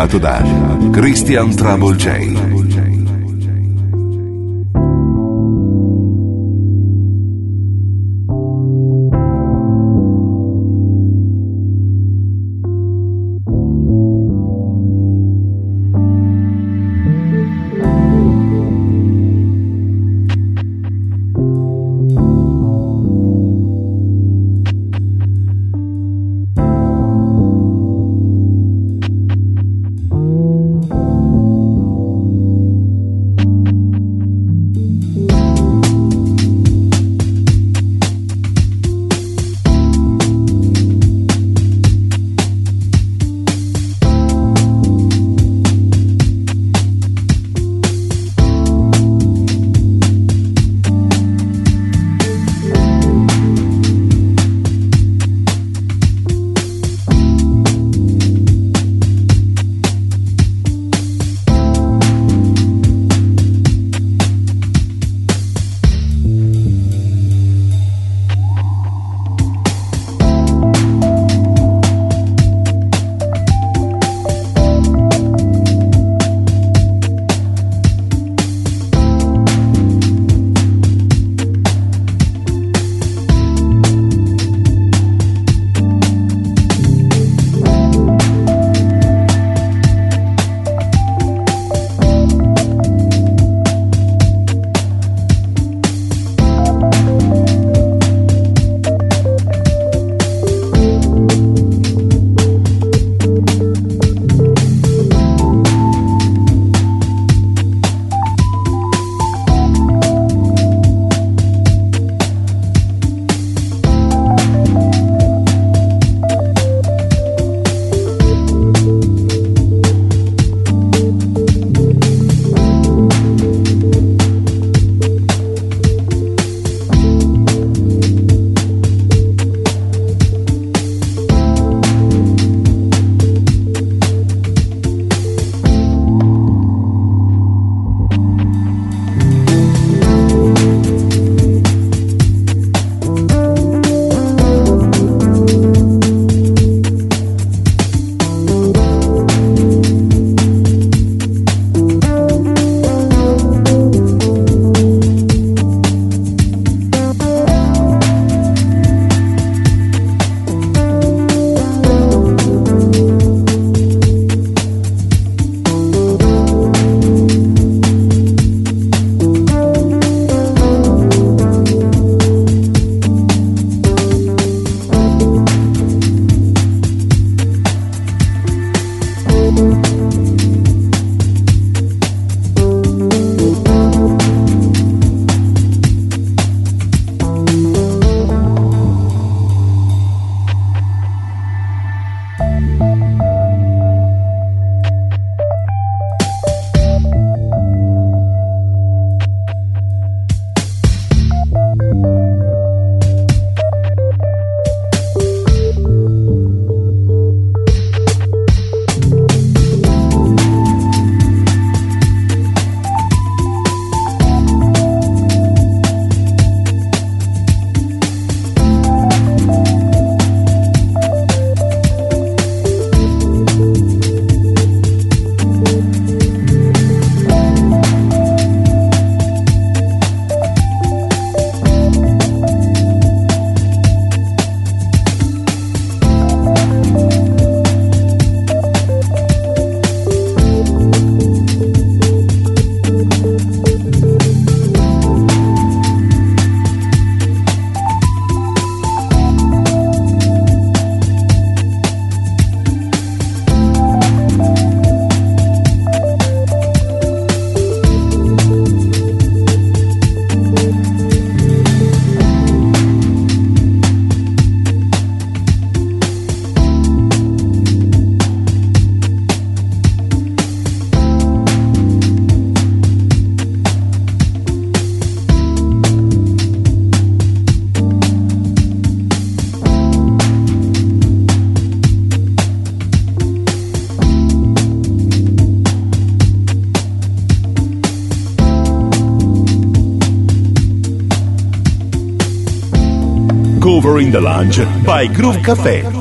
Sapientemente miscelato da Christian Trouble Lounge by Groove Café.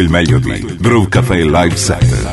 Il meglio di Groove Café Live Set.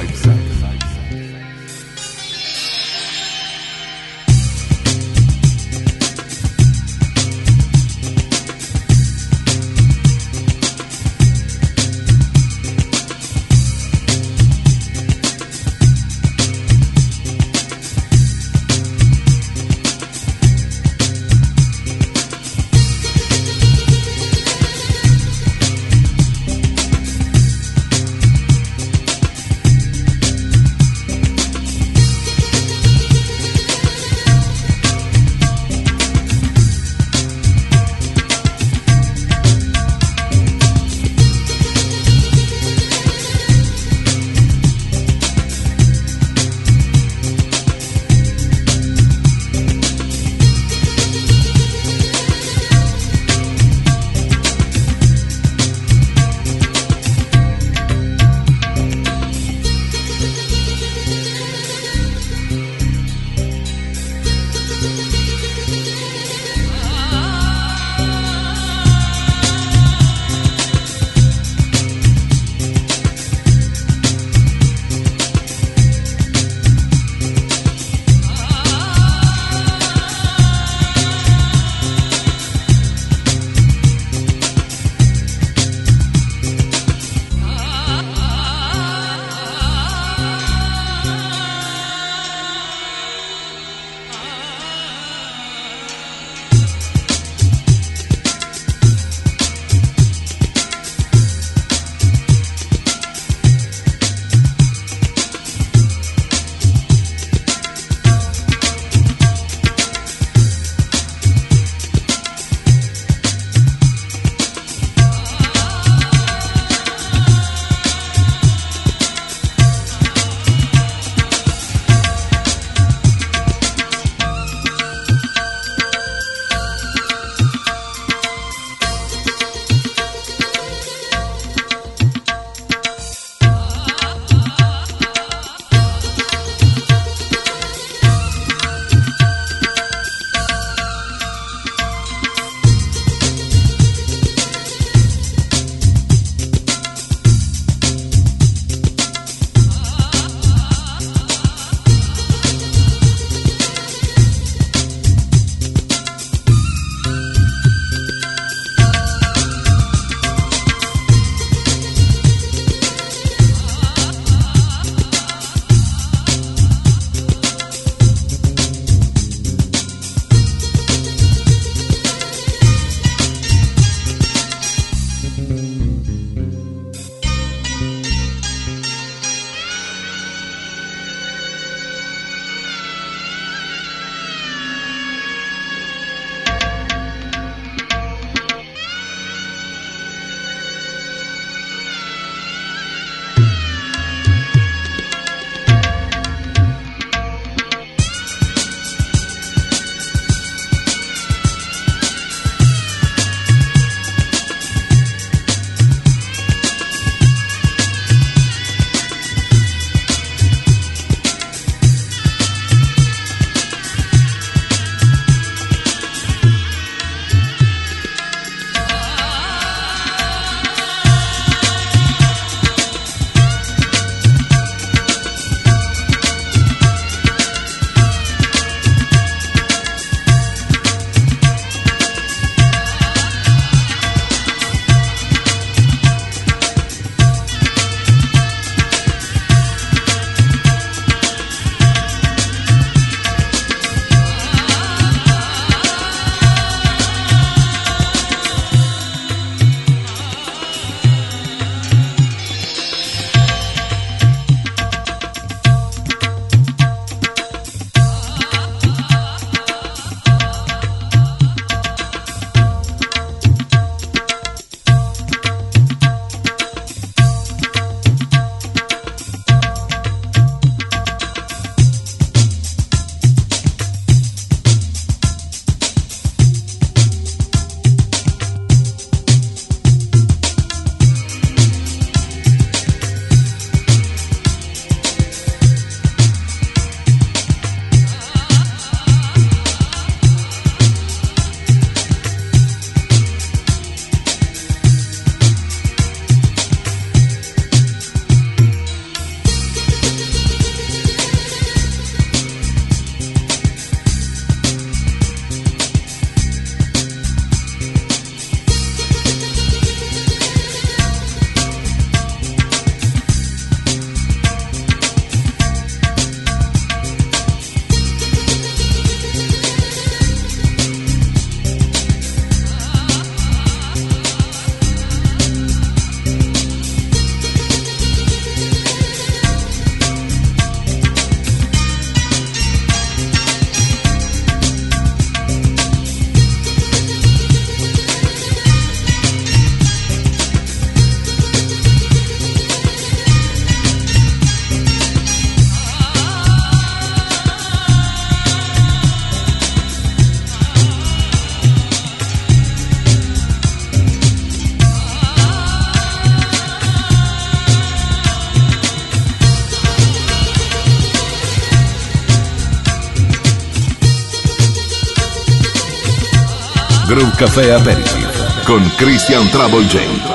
Café Aperitif con Christian Trouble.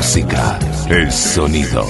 música, el sonido.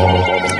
Bye.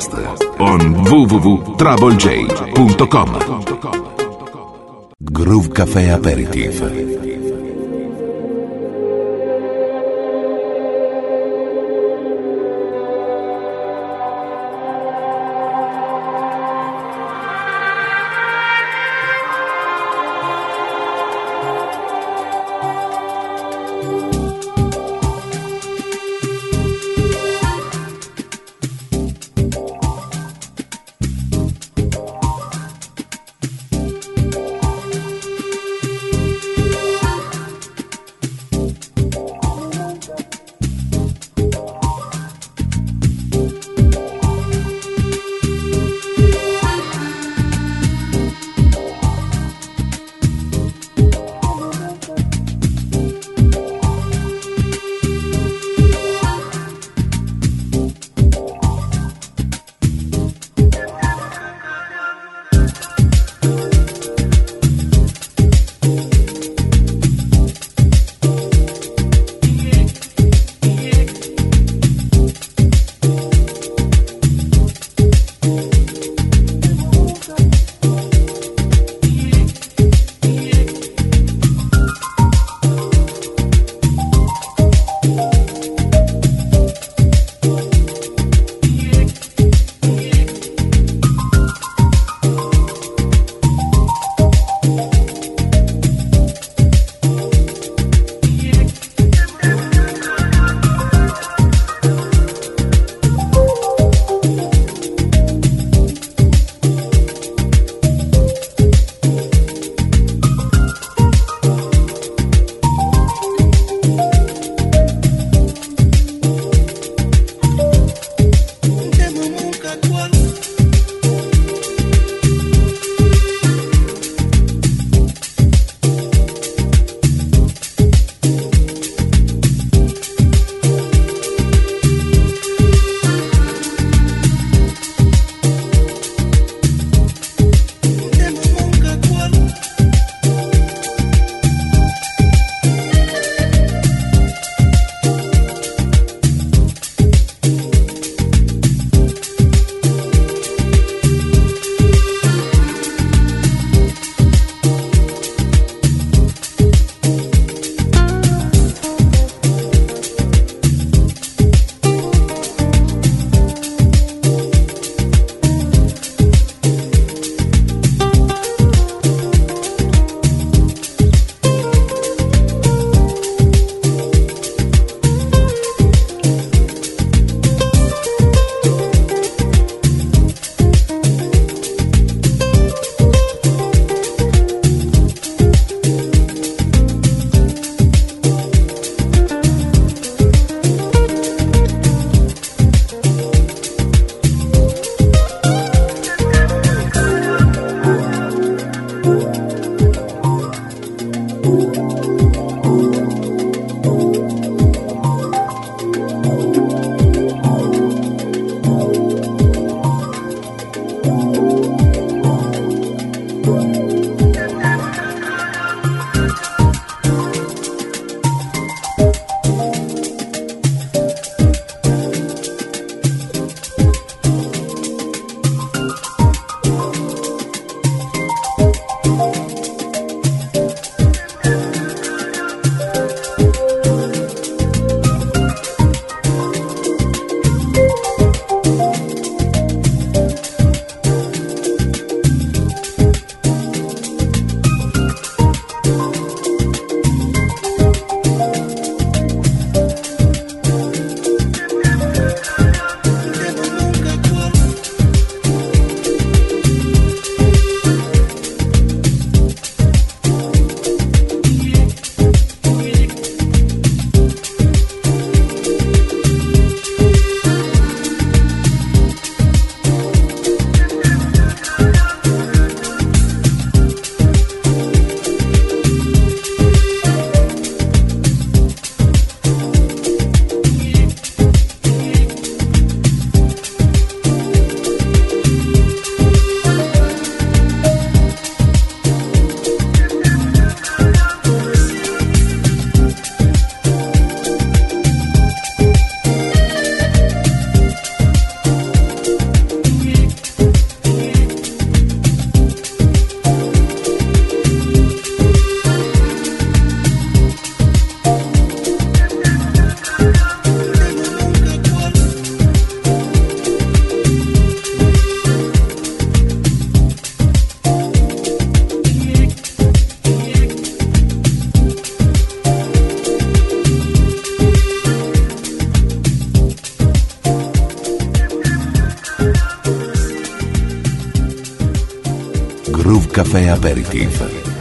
Podcast on www.troublej.com Groove Café Aperitif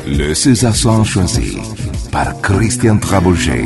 Le César choisi par Christian Trabouget.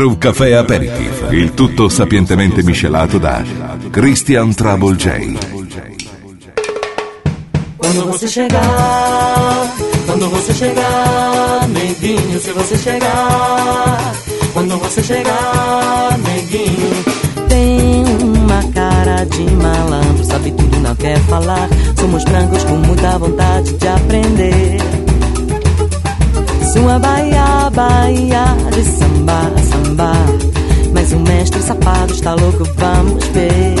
Groove Café Aperitif, il tutto sapientemente miscelato da Christian Trouble J. Quando você chegar, quando você chegar, neguinho, se você chegar, quando você chegar, neguinho. Tem uma cara de malandro, sabe tudo, não quer falar. Somos brancos com muita vontade de aprender. Sua Bahia, Bahia de samba, samba. Mas o mestre safado está louco, vamos ver.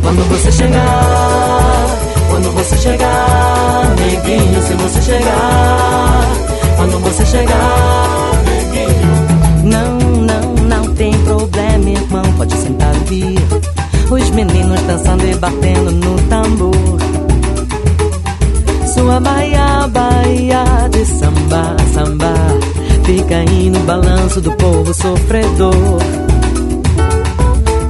Quando você chegar, quando você chegar, neguinho, se você chegar, quando você chegar, neguinho. Não, não, não tem problema, irmão, pode sentar o dia. Os meninos dançando e batendo no tambor sua Bahia, Bahia de samba, samba. Fica aí no balanço do povo sofredor.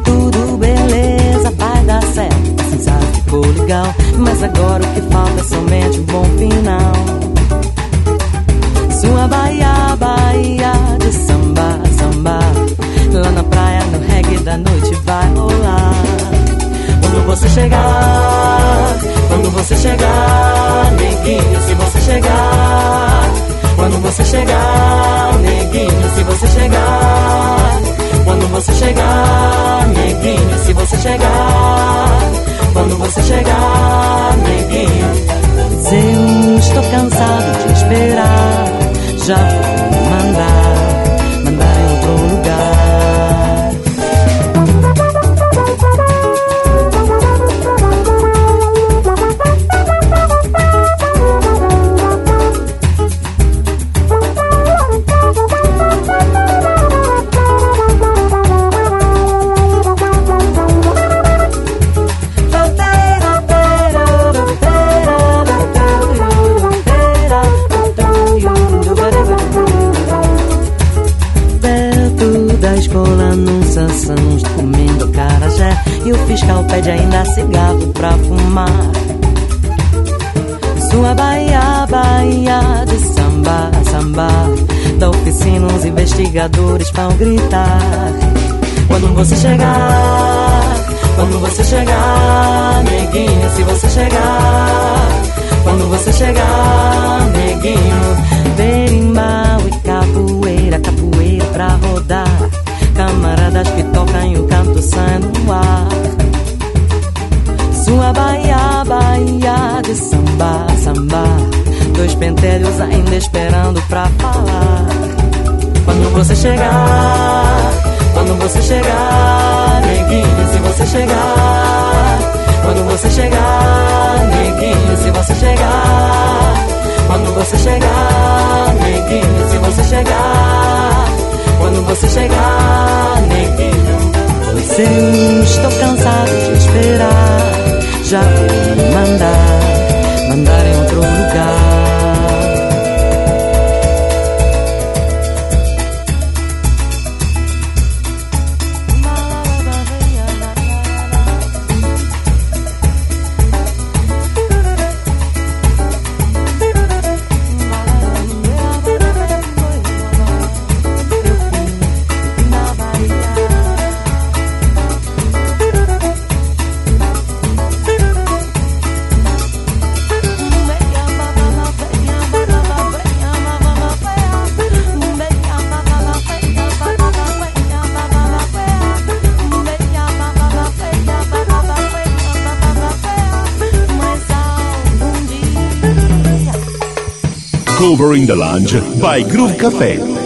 Tudo beleza, vai dar certo. Assim sabe, ficou legal. Mas agora o que falta é somente um bom final. Sua Bahia, Bahia de samba, samba. Lá na praia, no reggae da noite vai rolar. Quando você chegar, quando você chegar, neguinho, se você chegar. Quando você chegar, neguinho, se você chegar. Quando você chegar, neguinho, se você chegar. Quando você chegar, neguinho. Eu estou cansado de esperar. Já vou mandar, Sua Bahia, Bahia de samba, samba. Da oficina os investigadores vão gritar. Quando você chegar, quando você chegar, neguinho, se você chegar. Quando você chegar, neguinho, berimbau e capoeira, capoeira pra rodar. Camaradas que tocam e o canto sai no ar. Sua Bahia, Bahia de samba, samba. Dois pentelhos ainda esperando pra falar. Quando você chegar, quando você chegar, neguinho, se você chegar. Quando você chegar, neguinho, se você chegar. Quando você chegar, neguinho, se você chegar. Quando você chegar, neguinho. Eu estou cansado de esperar já vou mandar, mandar em outro lugar. Covering the Lounge by Groove Café.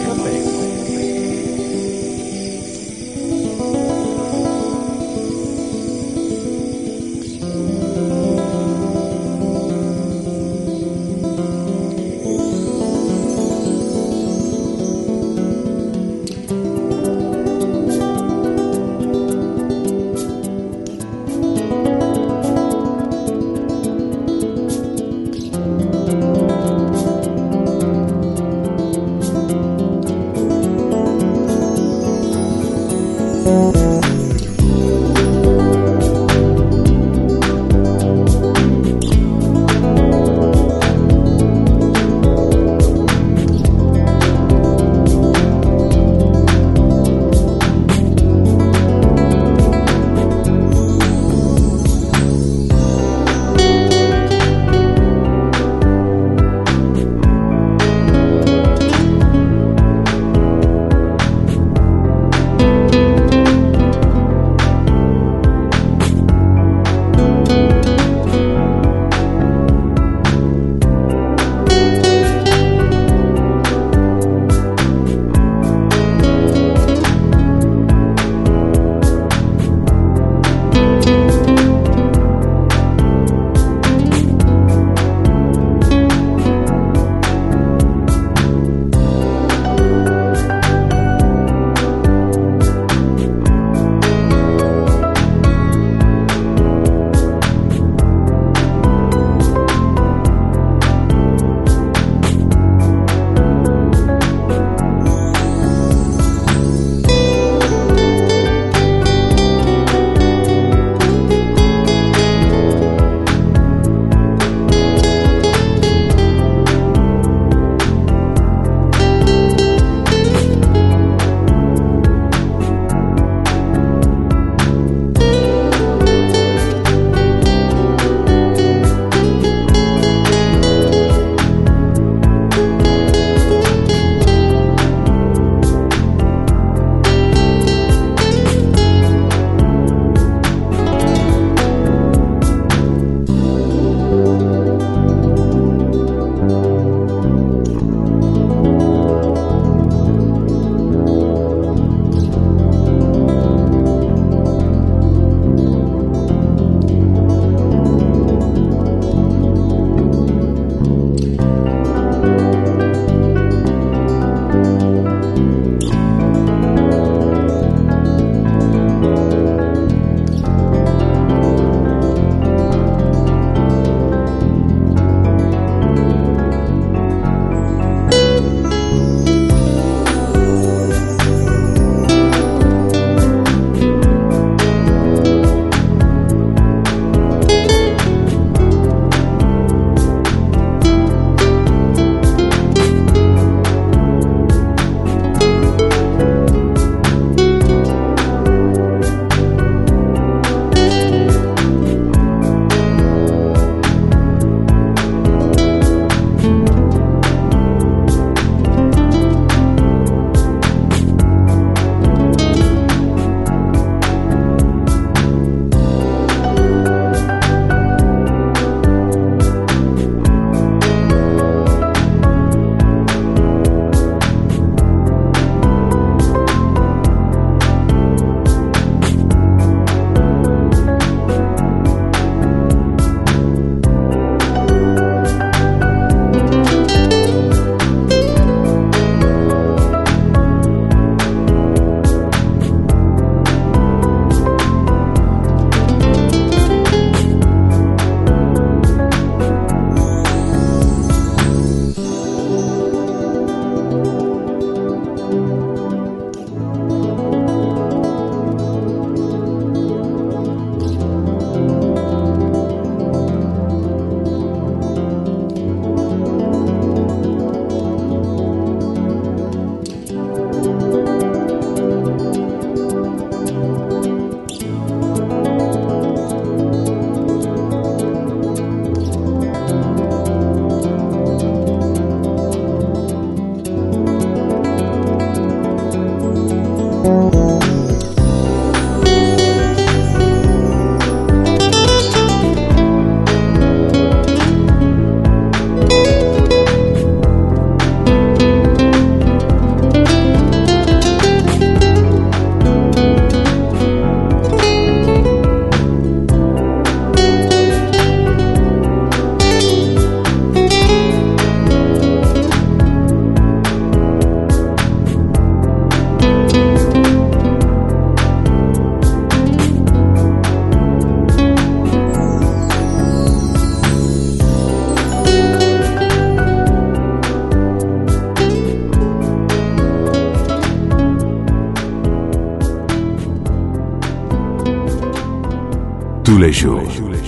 Les jours,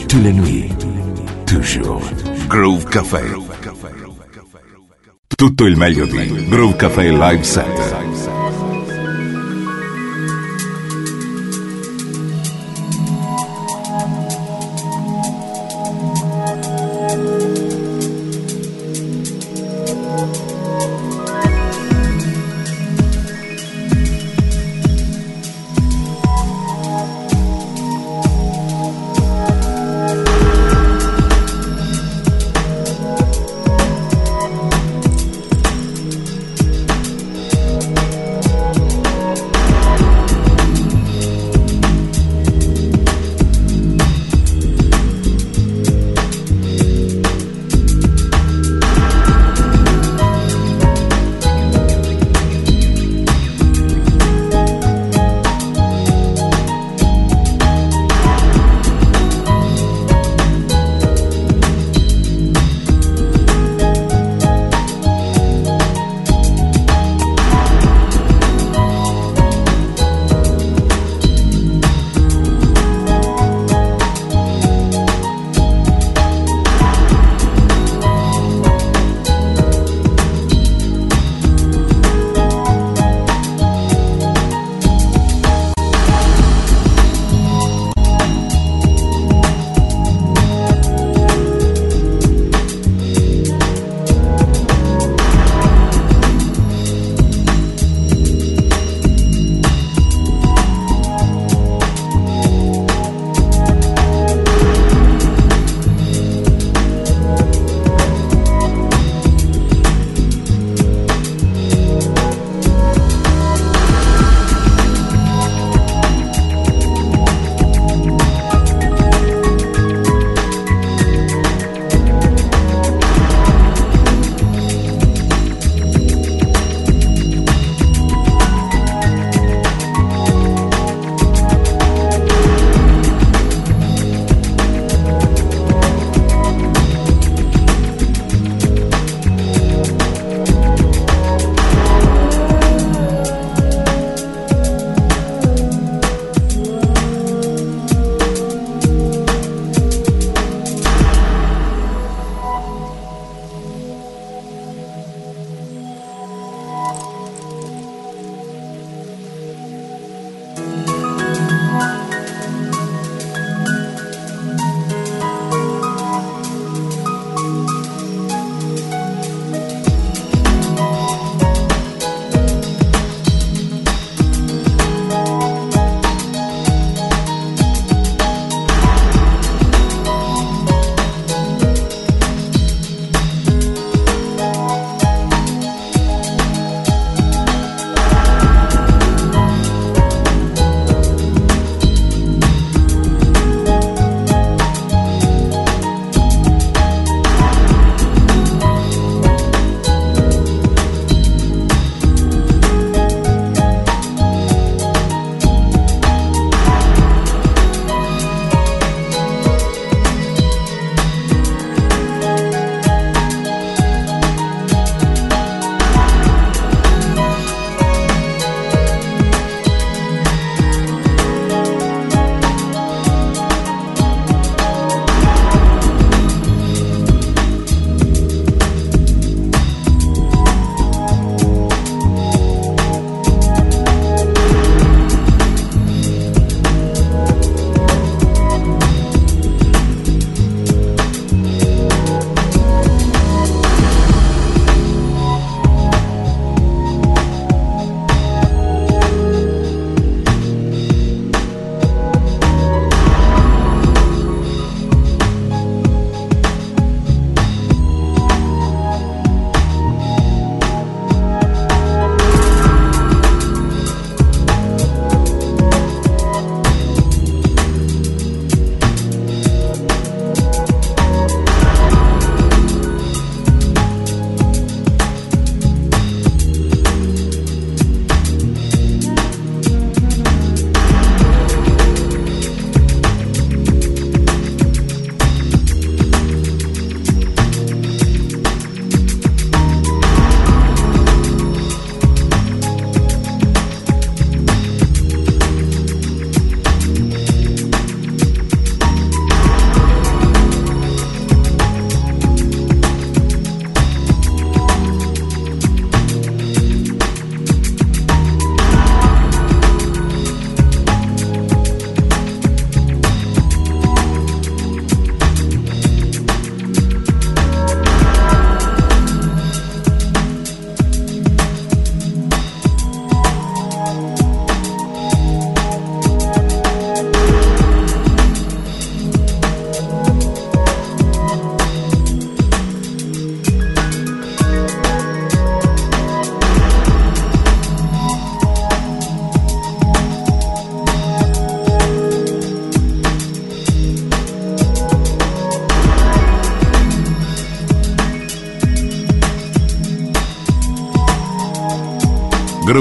toutes les nuits, toujours. Groove Café. Tutto il meglio di Groove Café Live Set.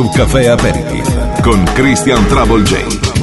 Groove Café Aperitif con Christian Trouble J.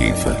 Café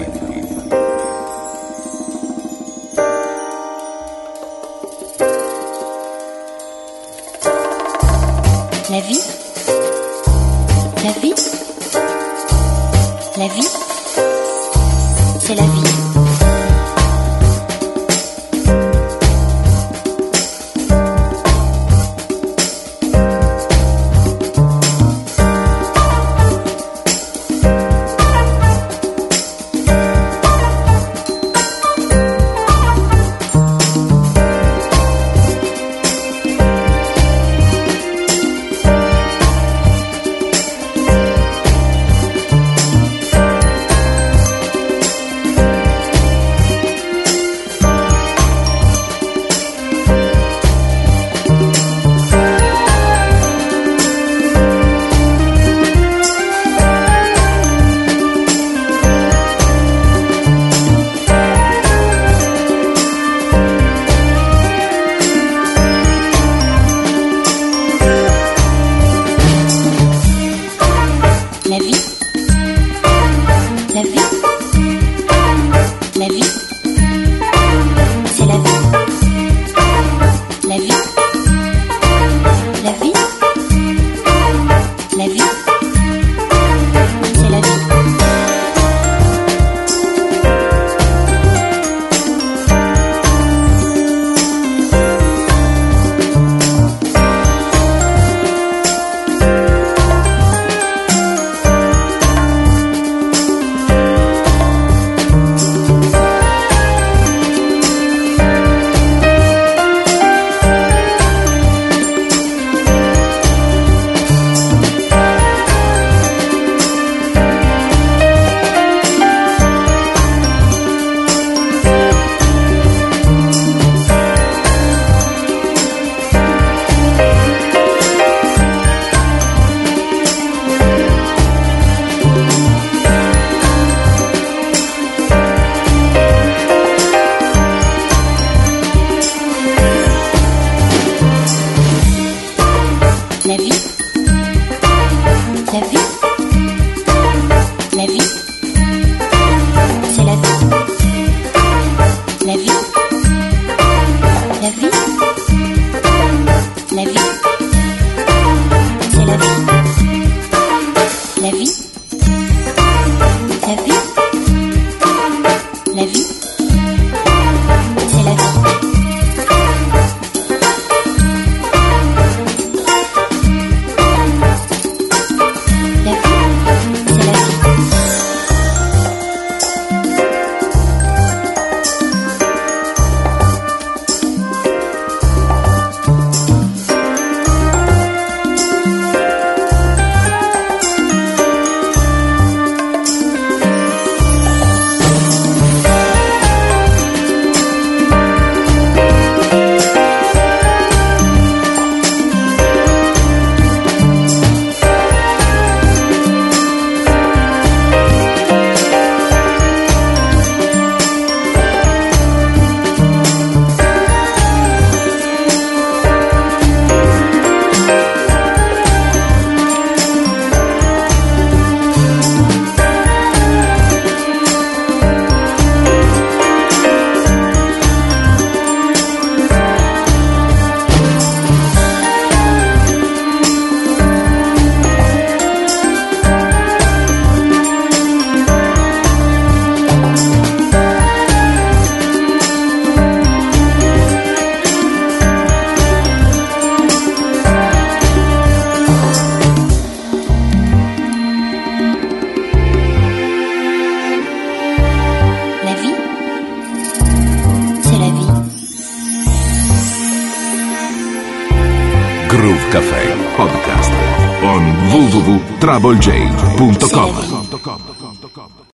Trouble J.